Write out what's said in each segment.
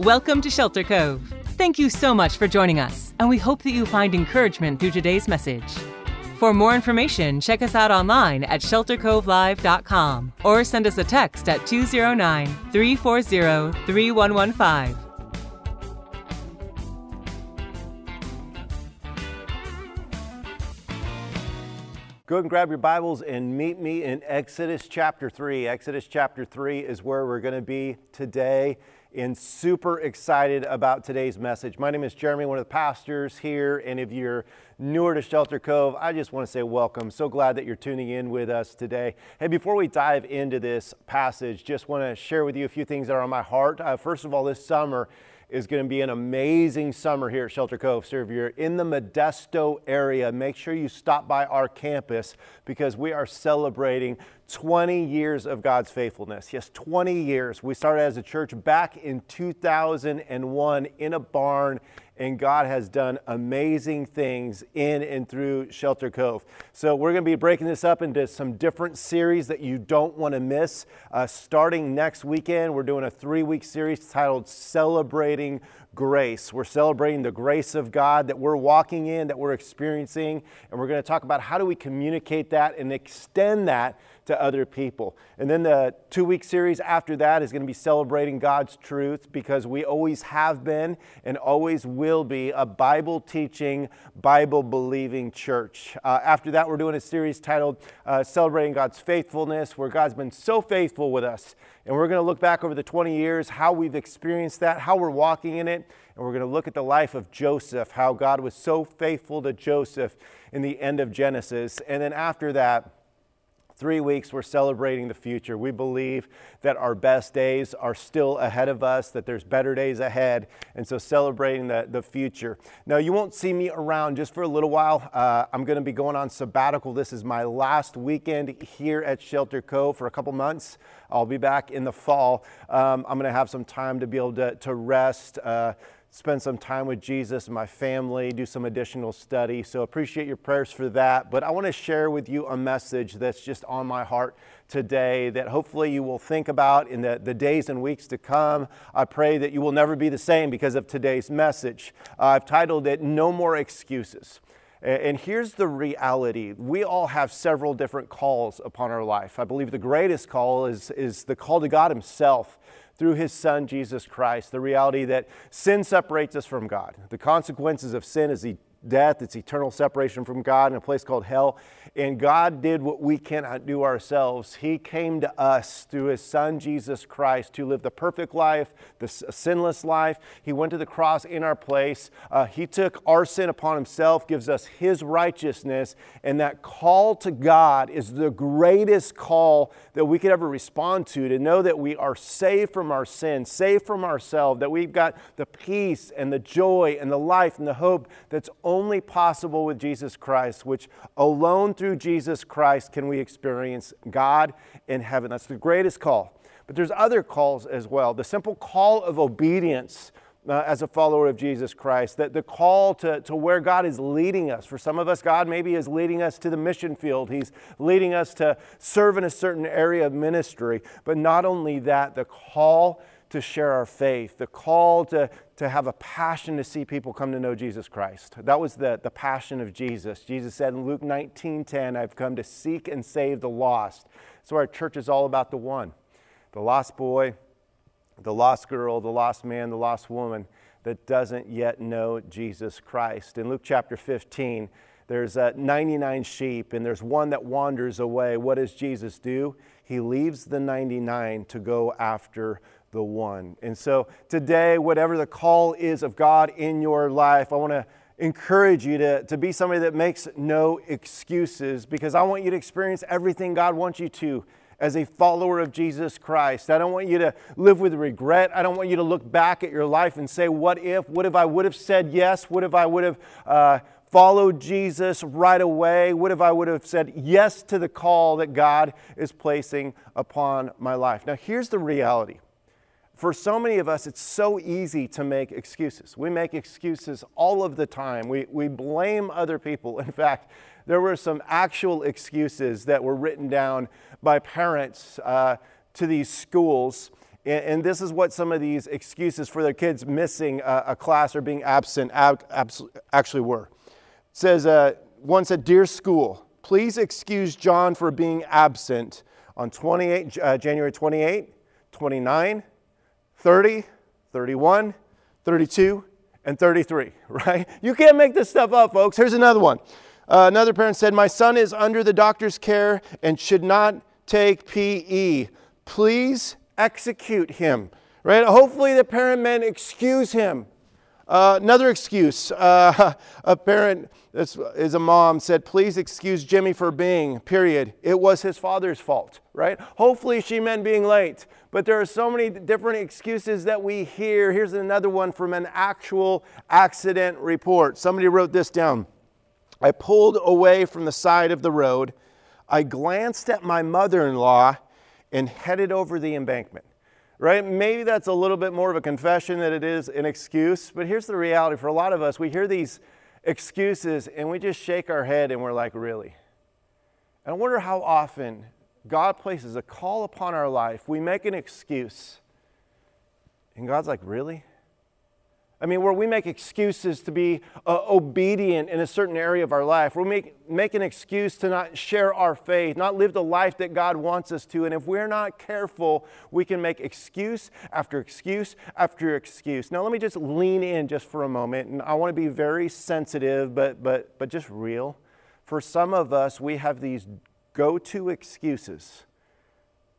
Welcome to Shelter Cove. Thank you so much for joining us, and we hope that you find encouragement through today's message. For more information, check us out online at sheltercovelive.com or send us a text at 209 340 3115. Go ahead and grab your Bibles and meet me in Exodus chapter 3. Exodus chapter 3 is where we're going to be today and super excited about today's message. My name is Jeremy, one of the pastors here, and if you're newer to Shelter Cove, I just want to say welcome. So glad that you're tuning in with us today. Hey, before we dive into this passage, just want to share with you a few things that are on my heart. Uh, first of all, this summer, is going to be an amazing summer here at Shelter Cove. So if you're in the Modesto area, make sure you stop by our campus because we are celebrating 20 years of God's faithfulness. Yes, 20 years. We started as a church back in 2001 in a barn and God has done amazing things in and through Shelter Cove. So, we're going to be breaking this up into some different series that you don't want to miss. Uh, starting next weekend, we're doing a three week series titled Celebrating Grace. We're celebrating the grace of God that we're walking in, that we're experiencing, and we're going to talk about how do we communicate that and extend that to other people. And then the two week series after that is going to be celebrating God's truth because we always have been and always will be a Bible teaching, Bible believing church. Uh, after that, we're doing a series titled uh, Celebrating God's Faithfulness, where God's been so faithful with us. And we're going to look back over the 20 years, how we've experienced that, how we're walking in it. And we're going to look at the life of Joseph, how God was so faithful to Joseph in the end of Genesis. And then after that, three weeks, we're celebrating the future. We believe that our best days are still ahead of us, that there's better days ahead, and so celebrating the, the future. Now, you won't see me around just for a little while. Uh, I'm going to be going on sabbatical. This is my last weekend here at Shelter Cove for a couple months. I'll be back in the fall. Um, I'm going to have some time to be able to, to rest. Uh, spend some time with Jesus and my family, do some additional study. So appreciate your prayers for that. But I want to share with you a message that's just on my heart today that hopefully you will think about in the, the days and weeks to come. I pray that you will never be the same because of today's message. Uh, I've titled it No More Excuses. And here's the reality we all have several different calls upon our life. I believe the greatest call is, is the call to God Himself through his son Jesus Christ, the reality that sin separates us from God. The consequences of sin is death, it's eternal separation from God in a place called hell. And God did what we cannot do ourselves. He came to us through His Son, Jesus Christ, to live the perfect life, the sinless life. He went to the cross in our place. Uh, he took our sin upon Himself, gives us His righteousness. And that call to God is the greatest call that we could ever respond to to know that we are saved from our sin, saved from ourselves, that we've got the peace and the joy and the life and the hope that's possible with Jesus Christ, which alone through Jesus Christ can we experience God in heaven. That's the greatest call. But there's other calls as well. The simple call of obedience uh, as a follower of Jesus Christ, that the call to, to where God is leading us. For some of us, God maybe is leading us to the mission field. He's leading us to serve in a certain area of ministry. But not only that, the call to share our faith, the call to, to have a passion to see people come to know Jesus Christ. That was the, the passion of Jesus. Jesus said in Luke 19 10, I've come to seek and save the lost. So our church is all about the one the lost boy, the lost girl, the lost man, the lost woman that doesn't yet know Jesus Christ. In Luke chapter 15, there's uh, 99 sheep and there's one that wanders away. What does Jesus do? He leaves the 99 to go after the one. And so today, whatever the call is of God in your life, I want to encourage you to, to be somebody that makes no excuses because I want you to experience everything God wants you to as a follower of Jesus Christ. I don't want you to live with regret. I don't want you to look back at your life and say, What if? What if I would have said yes? What if I would have uh, followed Jesus right away? What if I would have said yes to the call that God is placing upon my life? Now, here's the reality for so many of us, it's so easy to make excuses. We make excuses all of the time. We, we blame other people. In fact, there were some actual excuses that were written down by parents uh, to these schools. And, and this is what some of these excuses for their kids missing a, a class or being absent ab, abs, actually were. It says, uh, one said, Dear school, please excuse John for being absent on 28, uh, January 28, 29, 30, 31, 32, and 33, right? You can't make this stuff up, folks. Here's another one. Uh, another parent said, My son is under the doctor's care and should not take PE. Please execute him, right? Hopefully, the parent meant excuse him. Uh, another excuse. Uh, a parent this is a mom said, please excuse Jimmy for being, period. It was his father's fault, right? Hopefully she meant being late. But there are so many different excuses that we hear. Here's another one from an actual accident report. Somebody wrote this down. I pulled away from the side of the road. I glanced at my mother in law and headed over the embankment right? Maybe that's a little bit more of a confession than it is an excuse, but here's the reality for a lot of us we hear these excuses and we just shake our head and we're like, really? And I wonder how often God places a call upon our life, we make an excuse, and God's like, really? I mean, where we make excuses to be uh, obedient in a certain area of our life. We make, make an excuse to not share our faith, not live the life that God wants us to. And if we're not careful, we can make excuse after excuse after excuse. Now, let me just lean in just for a moment. And I want to be very sensitive, but, but, but just real. For some of us, we have these go to excuses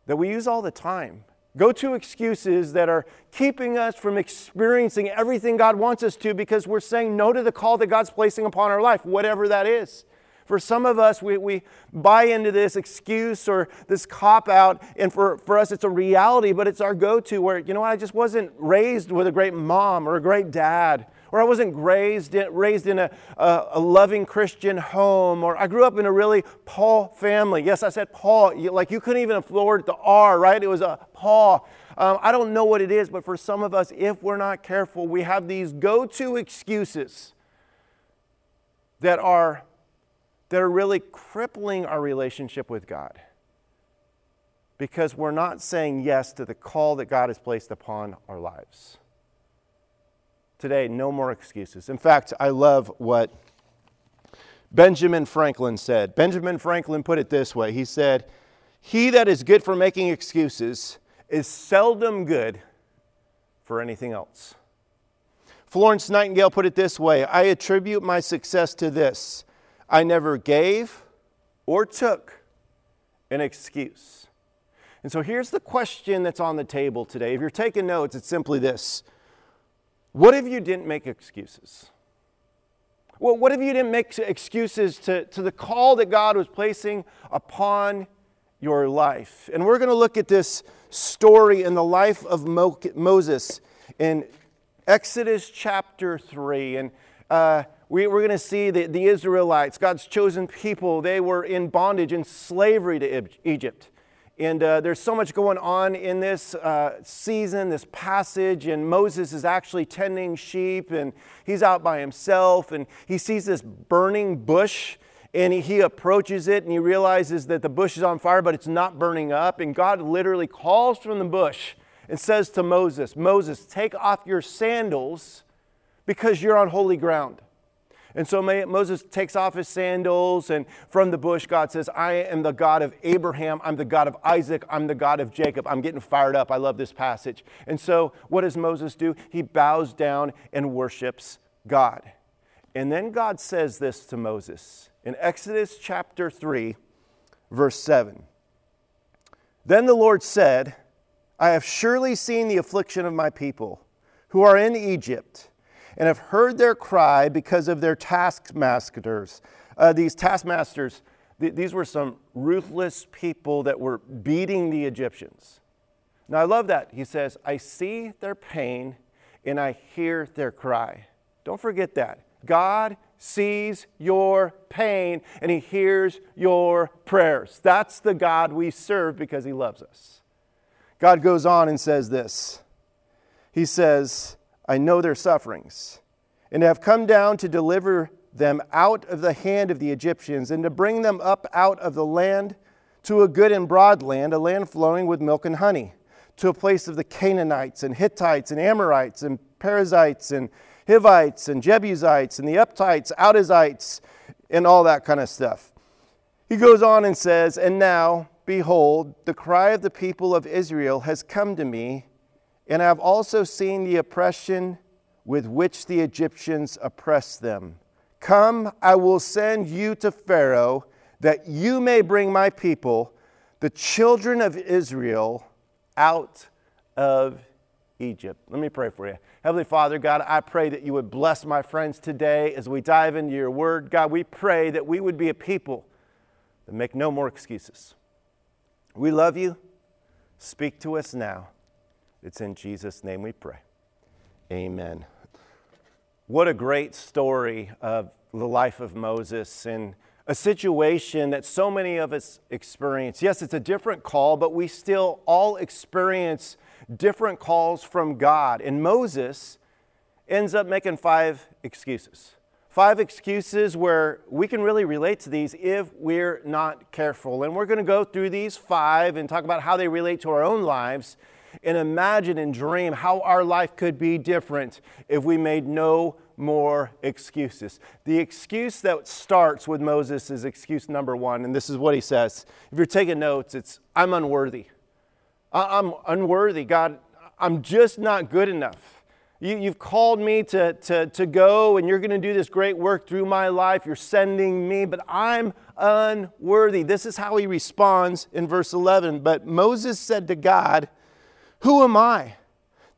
that we use all the time go to excuses that are keeping us from experiencing everything God wants us to because we're saying no to the call that God's placing upon our life, whatever that is. For some of us, we, we buy into this excuse or this cop out, and for, for us, it's a reality, but it's our go to where, you know, what, I just wasn't raised with a great mom or a great dad or I wasn't raised in, raised in a, a, a, loving Christian home, or I grew up in a really Paul family. Yes, I said Paul, like you couldn't even afford the R, right? It was a Paul. Um, I don't know what it is, but for some of us, if we're not careful, we have these go to excuses that are, that are really crippling our relationship with God because we're not saying yes to the call that God has placed upon our lives today, no more excuses. In fact, I love what Benjamin Franklin said. Benjamin Franklin put it this way He said, He that is good for making excuses is seldom good for anything else. Florence Nightingale put it this way I attribute my success to this I never gave or took an excuse. And so here's the question that's on the table today. If you're taking notes, it's simply this what if you didn't make excuses? Well, what if you didn't make excuses to, to the call that God was placing upon your life? And we're going to look at this story in the life of Mo- Moses in Exodus chapter 3. And uh, we, are going to see the, the Israelites, God's chosen people, they were in bondage and slavery to Egypt. And uh, there's so much going on in this uh, season, this passage, and Moses is actually tending sheep, and he's out by himself, and he sees this burning bush, and he, he approaches it, and he realizes that the bush is on fire, but it's not burning up. And God literally calls from the bush and says to Moses, Moses, take off your sandals because you're on holy ground. And so Moses takes off his sandals, and from the bush, God says, I am the God of Abraham, I'm the God of Isaac, I'm the God of Jacob. I'm getting fired up. I love this passage. And so, what does Moses do? He bows down and worships God. And then God says this to Moses in Exodus chapter 3, verse 7. Then the Lord said, I have surely seen the affliction of my people who are in Egypt and have heard their cry because of their taskmasters. Uh, these taskmasters, th- these were some ruthless people that were beating the Egyptians. Now, I love that. He says, I see their pain and I hear their cry. Don't forget that. God sees your pain and he hears your prayers. That's the God we serve because he loves us. God goes on and says this He says, I know their sufferings, and have come down to deliver them out of the hand of the Egyptians, and to bring them up out of the land to a good and broad land, a land flowing with milk and honey, to a place of the Canaanites and Hittites and Amorites and Perizzites and Hivites and Jebusites and the Uptites, Outezites, and all that kind of stuff. He goes on and says, And now, behold, the cry of the people of Israel has come to me, and I have also seen the oppression with which the Egyptians oppress them. Come, I will send you to Pharaoh, that you may bring my people, the children of Israel, out of Egypt. Let me pray for you. Heavenly Father, God, I pray that you would bless my friends today as we dive into your word. God, we pray that we would be a people that make no more excuses. We love you. Speak to us now. It's in Jesus' name we pray. Amen. What a great story of the life of Moses and a situation that so many of us experience. Yes, it's a different call, but we still all experience different calls from God. And Moses ends up making five excuses. Five excuses where we can really relate to these if we're not careful. And we're going to go through these five and talk about how they relate to our own lives and imagine and dream how our life could be different if we made no more excuses. The excuse that starts with Moses is excuse number one, and this is what he says. If you're taking notes, it's I'm unworthy. I'm unworthy. God, I'm just not good enough. You, have called me to, to, to go and you're going to do this great work through my life. You're sending me, but I'm unworthy. This is how he responds in verse 11. But Moses said to God, Who am I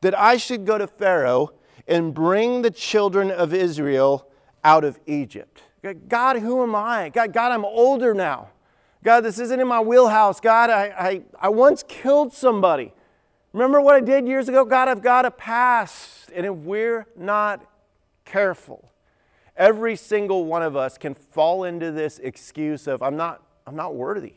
that I should go to Pharaoh and bring the children of Israel out of Egypt? God, who am I? God, God I'm older now. God, this isn't in my wheelhouse. God, I, I, I once killed somebody. Remember what I did years ago? God, I've got a past. And if we're not careful, every single one of us can fall into this excuse of, I'm not, I'm not worthy.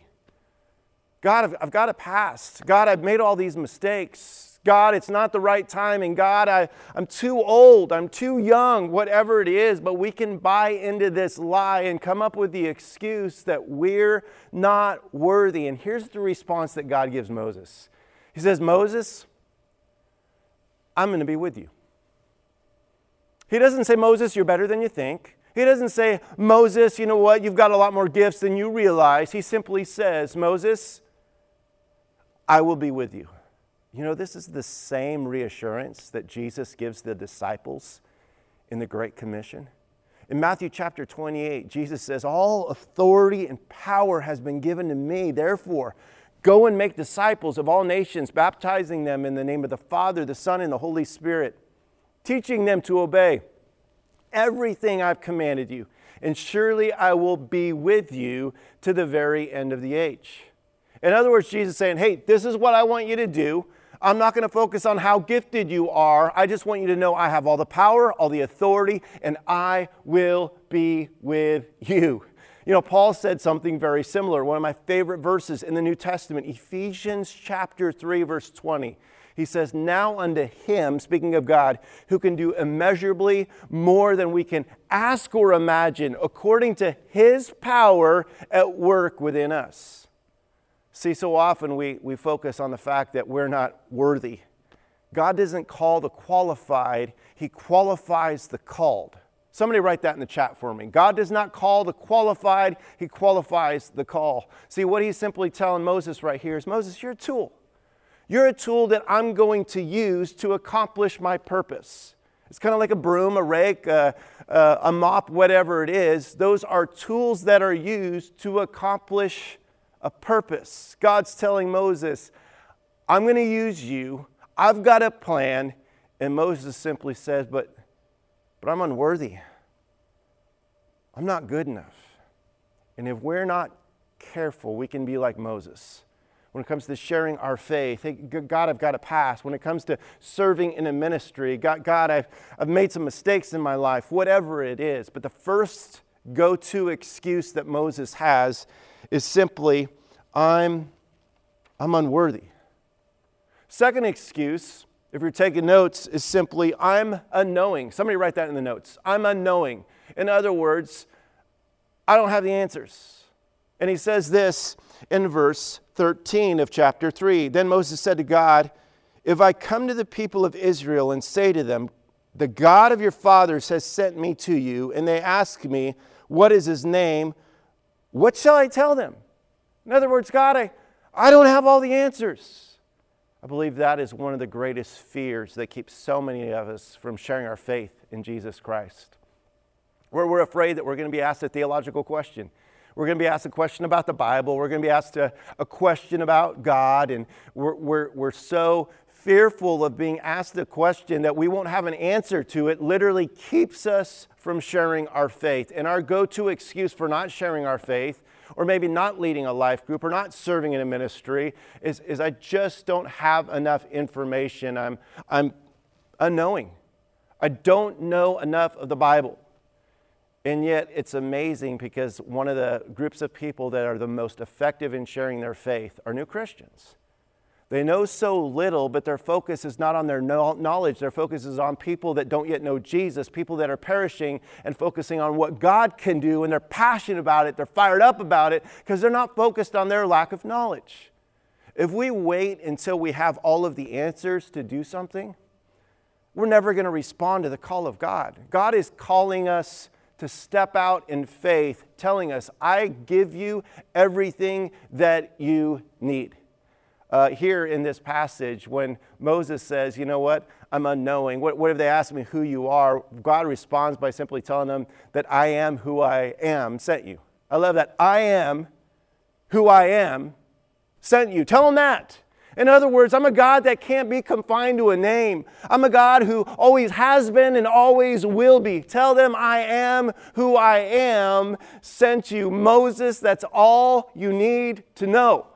God, I've, I've got a past. God, I've made all these mistakes. God, it's not the right time, and God, I, I'm too old, I'm too young, whatever it is, but we can buy into this lie and come up with the excuse that we're not worthy. And here's the response that God gives Moses He says, Moses, I'm going to be with you. He doesn't say, Moses, you're better than you think. He doesn't say, Moses, you know what, you've got a lot more gifts than you realize. He simply says, Moses, I will be with you. You know, this is the same reassurance that Jesus gives the disciples in the Great Commission. In Matthew chapter 28, Jesus says, All authority and power has been given to me. Therefore, go and make disciples of all nations, baptizing them in the name of the Father, the Son, and the Holy Spirit, teaching them to obey everything I've commanded you. And surely I will be with you to the very end of the age. In other words, Jesus saying, Hey, this is what I want you to do. I'm not going to focus on how gifted you are. I just want you to know I have all the power, all the authority, and I will be with you. You know, Paul said something very similar. One of my favorite verses in the New Testament, Ephesians chapter 3, verse 20. He says, Now unto him, speaking of God, who can do immeasurably more than we can ask or imagine, according to his power at work within us. See, so often we, we focus on the fact that we're not worthy. God doesn't call the qualified, He qualifies the called. Somebody write that in the chat for me. God does not call the qualified, He qualifies the call. See, what He's simply telling Moses right here is Moses, you're a tool. You're a tool that I'm going to use to accomplish my purpose. It's kind of like a broom, a rake, a, a, a mop, whatever it is. Those are tools that are used to accomplish a purpose. God's telling Moses, I'm going to use you. I've got a plan. And Moses simply says, But, but I'm unworthy. I'm not good enough. And if we're not careful, we can be like Moses. When it comes to sharing our faith, hey, God, I've got a past. When it comes to serving in a ministry, God, God I've, I've made some mistakes in my life, whatever it is. But the first go to excuse that Moses has is simply, I'm, I'm unworthy. Second excuse, if you're taking notes, is simply, I'm unknowing. Somebody write that in the notes. I'm unknowing. In other words, I don't have the answers. And he says this in verse 13 of chapter 3. Then Moses said to God, if I come to the people of Israel and say to them, The God of your fathers has sent me to you, and they ask me, What is his name? What shall I tell them? In other words, God, I, I don't have all the answers. I believe that is one of the greatest fears that keeps so many of us from sharing our faith in Jesus Christ. Where we're afraid that we're going to be asked a theological question. We're going to be asked a question about the Bible. We're going to be asked a, a question about God. And we're, we're, we're so fearful of being asked a question that we won't have an answer to. It literally keeps us from sharing our faith. And our go to excuse for not sharing our faith, or maybe not leading a life group, or not serving in a ministry, is, is I just don't have enough information. I'm, I'm unknowing. I don't know enough of the Bible. And yet, it's amazing because one of the groups of people that are the most effective in sharing their faith are new Christians. They know so little, but their focus is not on their knowledge. Their focus is on people that don't yet know Jesus, people that are perishing, and focusing on what God can do. And they're passionate about it, they're fired up about it because they're not focused on their lack of knowledge. If we wait until we have all of the answers to do something, we're never going to respond to the call of God. God is calling us to step out in faith, telling us, I give you everything that you need. Uh, here in this passage, when Moses says, You know what? I'm unknowing. What, what if they ask me who you are? God responds by simply telling them that I am who I am sent you. I love that. I am who I am sent you. Tell them that. In other words, I'm a God that can't be confined to a name. I'm a God who always has been and always will be. Tell them I am who I am sent you. Moses, that's all you need to know.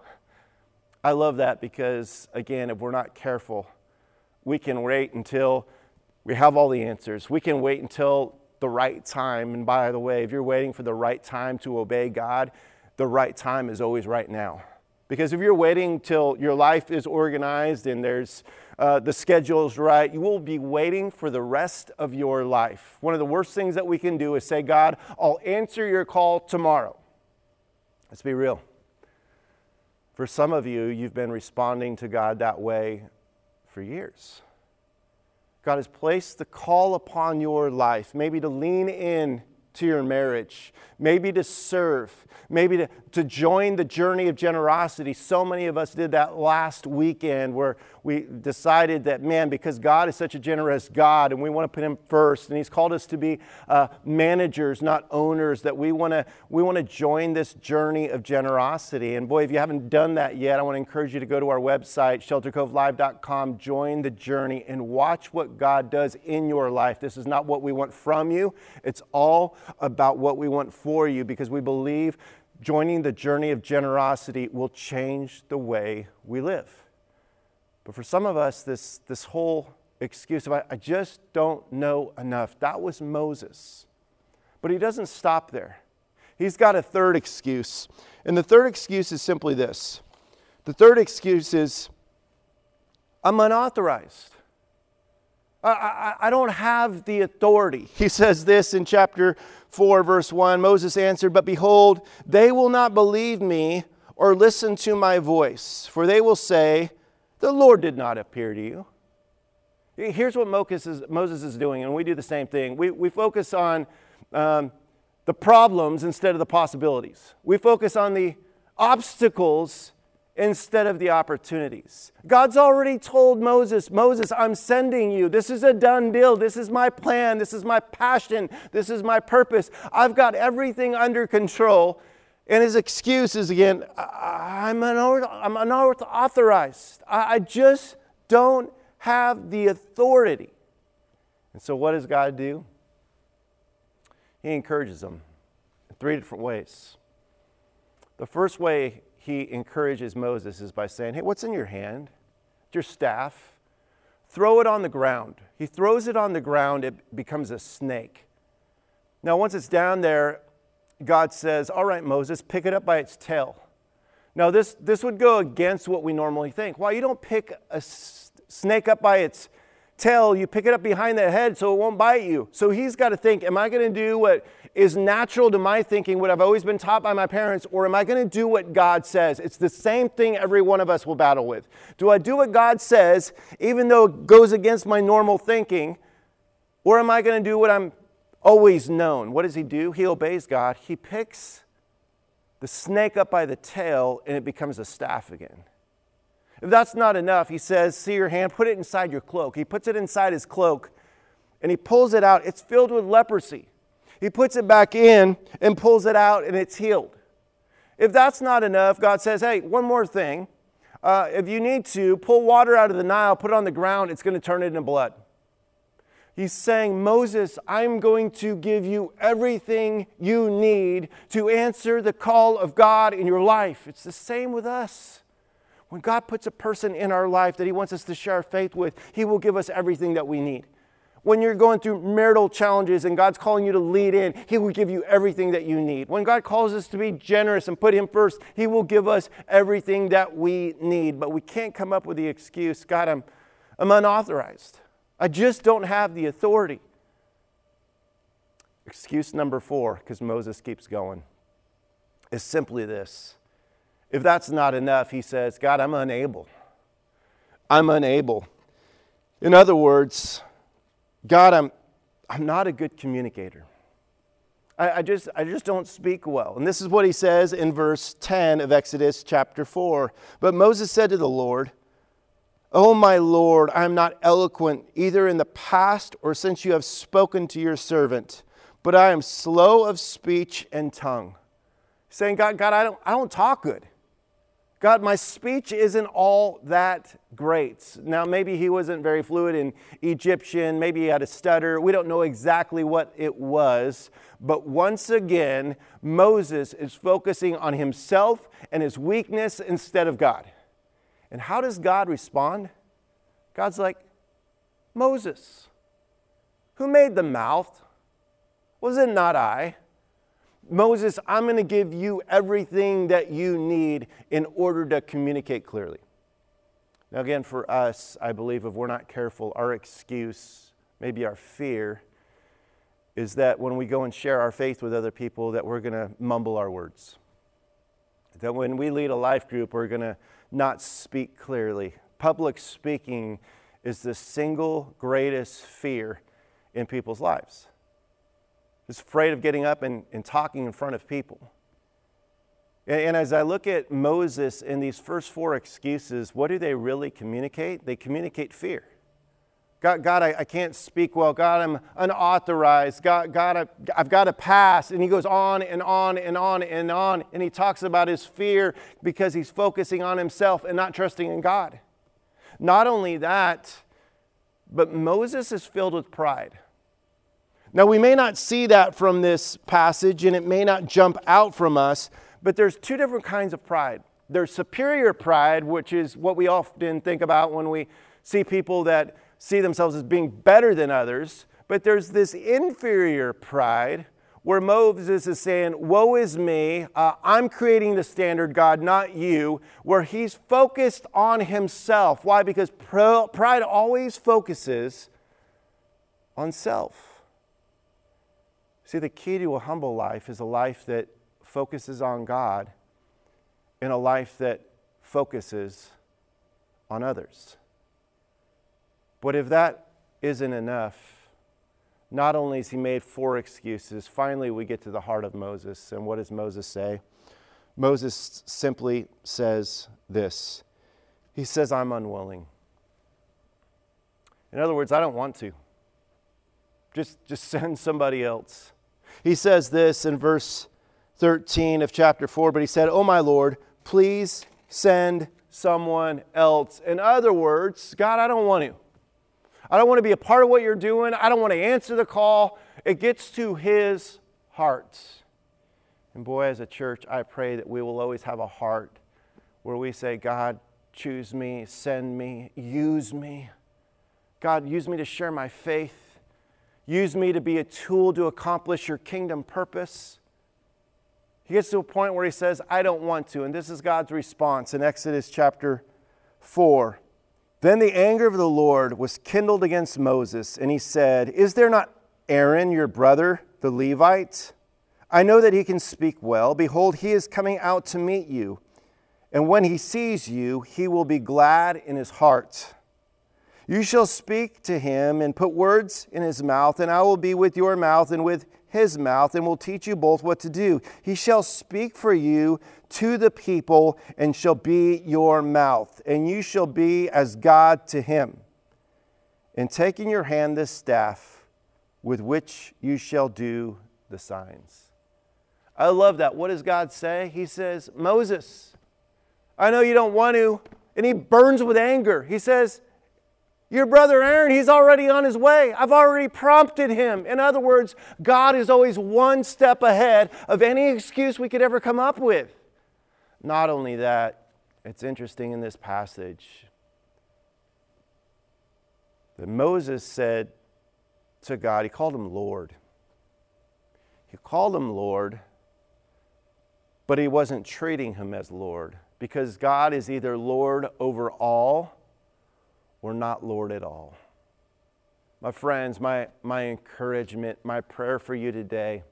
I love that because, again, if we're not careful, we can wait until we have all the answers. We can wait until the right time. And by the way, if you're waiting for the right time to obey God, the right time is always right now. Because if you're waiting till your life is organized and there's uh, the schedule's right, you will be waiting for the rest of your life. One of the worst things that we can do is say, God, I'll answer your call tomorrow. Let's be real. For some of you, you've been responding to God that way for years. God has placed the call upon your life, maybe to lean in to your marriage, maybe to serve, maybe to, to join the journey of generosity. So many of us did that last weekend where we decided that, man, because God is such a generous God and we want to put Him first, and He's called us to be uh, managers, not owners, that we want to we want to join this journey of generosity. And boy, if you haven't done that yet, I want to encourage you to go to our website, sheltercovelive.com, join the journey, and watch what God does in your life. This is not what we want from you, it's all about what we want for you because we believe joining the journey of generosity will change the way we live. But for some of us, this, this whole excuse of, I, I just don't know enough, that was Moses. But he doesn't stop there. He's got a third excuse. And the third excuse is simply this the third excuse is, I'm unauthorized. I, I, I, don't have the authority. He says this in chapter 4, verse 1 Moses answered, But behold, they will not believe me or listen to my voice, for they will say, The Lord did not appear to you. Here's what Moses is, doing, and we do the same thing. We, we focus on um, the problems instead of the possibilities, we focus on the obstacles instead of the opportunities. God's already told Moses, Moses, I'm sending you. This is a done deal. This is my plan. This is my passion. This is my purpose. I've got everything under control. And his excuse is again, I'm, I'm unauthorized. I just don't have the authority. And so, what does God do? He encourages them in three different ways. The first way he encourages Moses is by saying, Hey, what's in your hand? Your staff. Throw it on the ground. He throws it on the ground, it becomes a snake. Now, once it's down there, God says, All right, Moses, pick it up by its tail. Now, this, this would go against what we normally think. Why, you don't pick a snake up by its tail, you pick it up behind the head so it won't bite you. So he's got to think, am I going to do what is natural to my thinking, what I've always been taught by my parents, or am I going to do what God says? It's the same thing every one of us will battle with. Do I do what God says, even though it goes against my normal thinking, or am I going to do what I'm always known? What does he do? He obeys God. He picks the snake up by the tail, and it becomes a staff again. If that's not enough, he says, See your hand, put it inside your cloak. He puts it inside his cloak and he pulls it out. It's filled with leprosy. He puts it back in and pulls it out and it's healed. If that's not enough, God says, Hey, one more thing. Uh, if you need to, pull water out of the Nile, put it on the ground, it's going to turn it into blood. He's saying, Moses, I'm going to give you everything you need to answer the call of God in your life. It's the same with us. When God puts a person in our life that He wants us to share faith with, He will give us everything that we need. When you're going through marital challenges and God's calling you to lead in, He will give you everything that you need. When God calls us to be generous and put Him first, He will give us everything that we need. But we can't come up with the excuse God, I'm, I'm unauthorized. I just don't have the authority. Excuse number four, because Moses keeps going, is simply this if that's not enough, he says, God, I'm unable. I'm unable. In other words, God, I'm, I'm not a good communicator. I, I, just, I just don't speak well. And this is what he says in verse 10 of Exodus chapter 4. But Moses said to the Lord, Oh, my Lord, I am not eloquent either in the past or since you have spoken to your servant, but I am slow of speech and tongue. Saying, God, God, I don't, I don't talk good. God, my speech isn't all that great. Now, maybe he wasn't very fluent in Egyptian, maybe he had a stutter. We don't know exactly what it was. But once again, Moses is focusing on himself and his weakness instead of God. And how does God respond? God's like, Moses, who made the mouth? Was it not I? Moses, I'm going to give you everything that you need in order to communicate clearly. Now, again, for us, I believe if we're not careful, our excuse, maybe our fear, is that when we go and share our faith with other people, that we're going to mumble our words. That when we lead a life group, we're going to not speak clearly. Public speaking is the single greatest fear in people's lives is afraid of getting up and, and talking in front of people. And, and as I look at Moses in these first four excuses, what do they really communicate? They communicate fear. God, God I, I, can't speak well. God, I'm unauthorized. God, God I, I've got to pass. And he goes on and on and on and on. And he talks about his fear because he's focusing on himself and not trusting in God. Not only that, but Moses is filled with pride. Now, we may not see that from this passage and it may not jump out from us, but there's two different kinds of pride. There's superior pride, which is what we often think about when we see people that see themselves as being better than others. But there's this inferior pride where Moses is saying, Woe is me, uh, I'm creating the standard, God, not you, where he's focused on himself. Why? Because pride always focuses on self. See, the key to a humble life is a life that focuses on God and a life that focuses on others. But if that isn't enough, not only has he made four excuses, finally we get to the heart of Moses. And what does Moses say? Moses simply says this He says, I'm unwilling. In other words, I don't want to. Just, just send somebody else. He says this in verse 13 of chapter 4, but he said, Oh, my Lord, please send someone else. In other words, God, I don't want to. I don't want to be a part of what you're doing. I don't want to answer the call. It gets to his heart. And boy, as a church, I pray that we will always have a heart where we say, God, choose me, send me, use me. God, use me to share my faith. Use me to be a tool to accomplish your kingdom purpose. He gets to a point where he says, I don't want to. And this is God's response in Exodus chapter 4. Then the anger of the Lord was kindled against Moses, and he said, Is there not Aaron, your brother, the Levite? I know that he can speak well. Behold, he is coming out to meet you. And when he sees you, he will be glad in his heart. You shall speak to him and put words in his mouth, and I will be with your mouth and with his mouth, and will teach you both what to do. He shall speak for you to the people, and shall be your mouth, and you shall be as God to him. And take in your hand this staff with which you shall do the signs. I love that. What does God say? He says, Moses, I know you don't want to. And he burns with anger. He says, your brother Aaron, he's already on his way. I've already prompted him. In other words, God is always one step ahead of any excuse we could ever come up with. Not only that, it's interesting in this passage that Moses said to God, he called him Lord. He called him Lord, but he wasn't treating him as Lord because God is either Lord over all we're not Lord at all. My friends, my, my encouragement, my prayer for you today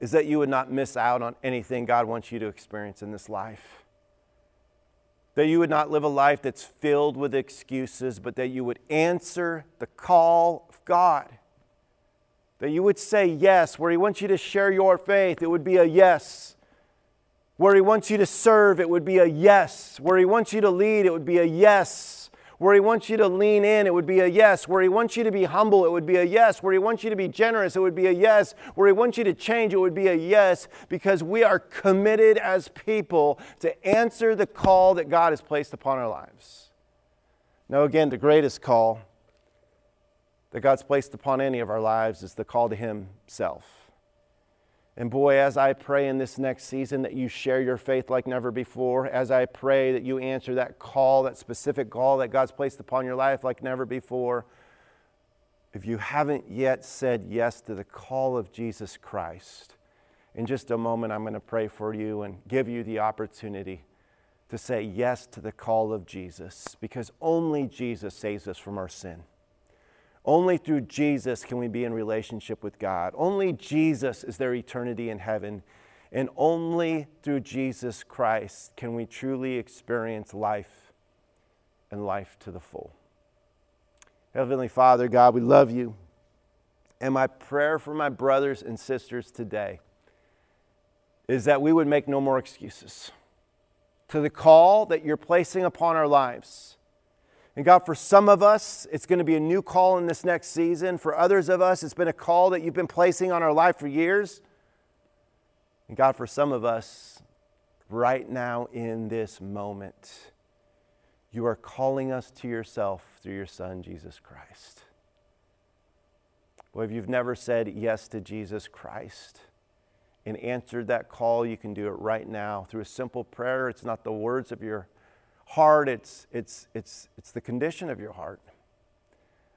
is that you would not miss out on anything God wants you to experience in this life. That you would not live a life that's filled with excuses, but that you would answer the call of God. That you would say yes, where He wants you to share your faith, it would be a yes. Where He wants you to serve, it would be a yes. Where He wants you to lead, it would be a yes. Where He wants you to lean in, it would be a yes. Where He wants you to be humble, it would be a yes. Where He wants you to be generous, it would be a yes. Where He wants you to change, it would be a yes, because we are committed as people to answer the call that God has placed upon our lives. Now, again, the greatest call that God's placed upon any of our lives is the call to Himself. And boy, as I pray in this next season that you share your faith like never before, as I pray that you answer that call, that specific call that God's placed upon your life like never before, if you haven't yet said yes to the call of Jesus Christ, in just a moment I'm going to pray for you and give you the opportunity to say yes to the call of Jesus because only Jesus saves us from our sin. Only through Jesus can we be in relationship with God. Only Jesus is there eternity in heaven. And only through Jesus Christ can we truly experience life and life to the full. Heavenly Father, God, we love you. And my prayer for my brothers and sisters today is that we would make no more excuses to the call that you're placing upon our lives and God, for some of us, it's going to be a new call in this next season. For others of us, it's been a call that you've been placing on our life for years. And God, for some of us, right now in this moment, you are calling us to yourself through your Son, Jesus Christ. Well, if you've never said yes to Jesus Christ and answered that call, you can do it right now through a simple prayer. It's not the words of your heart, it's, it's, it's, it's the condition of your heart.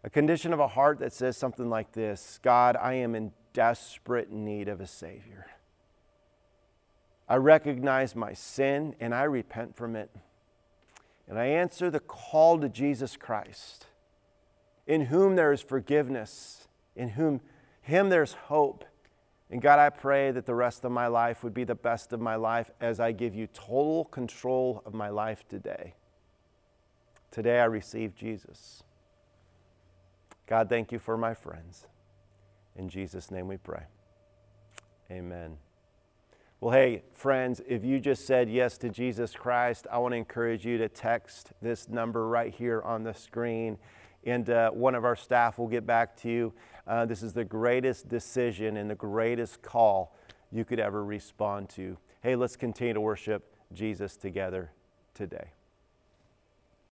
A condition of a heart that says something like this God, I am in desperate need of a Savior. I recognize my sin and I repent from it. And I answer the call to Jesus Christ, in whom there is forgiveness, in whom him there's hope, and God, I pray that the rest of my life would be the best of my life as I give you total control of my life today. Today I receive Jesus. God, thank you for my friends. In Jesus' name we pray. Amen. Well, hey, friends, if you just said yes to Jesus Christ, I want to encourage you to text this number right here on the screen, and uh, one of our staff will get back to you. Uh, this is the greatest decision and the greatest call you could ever respond to. Hey, let's continue to worship Jesus together today.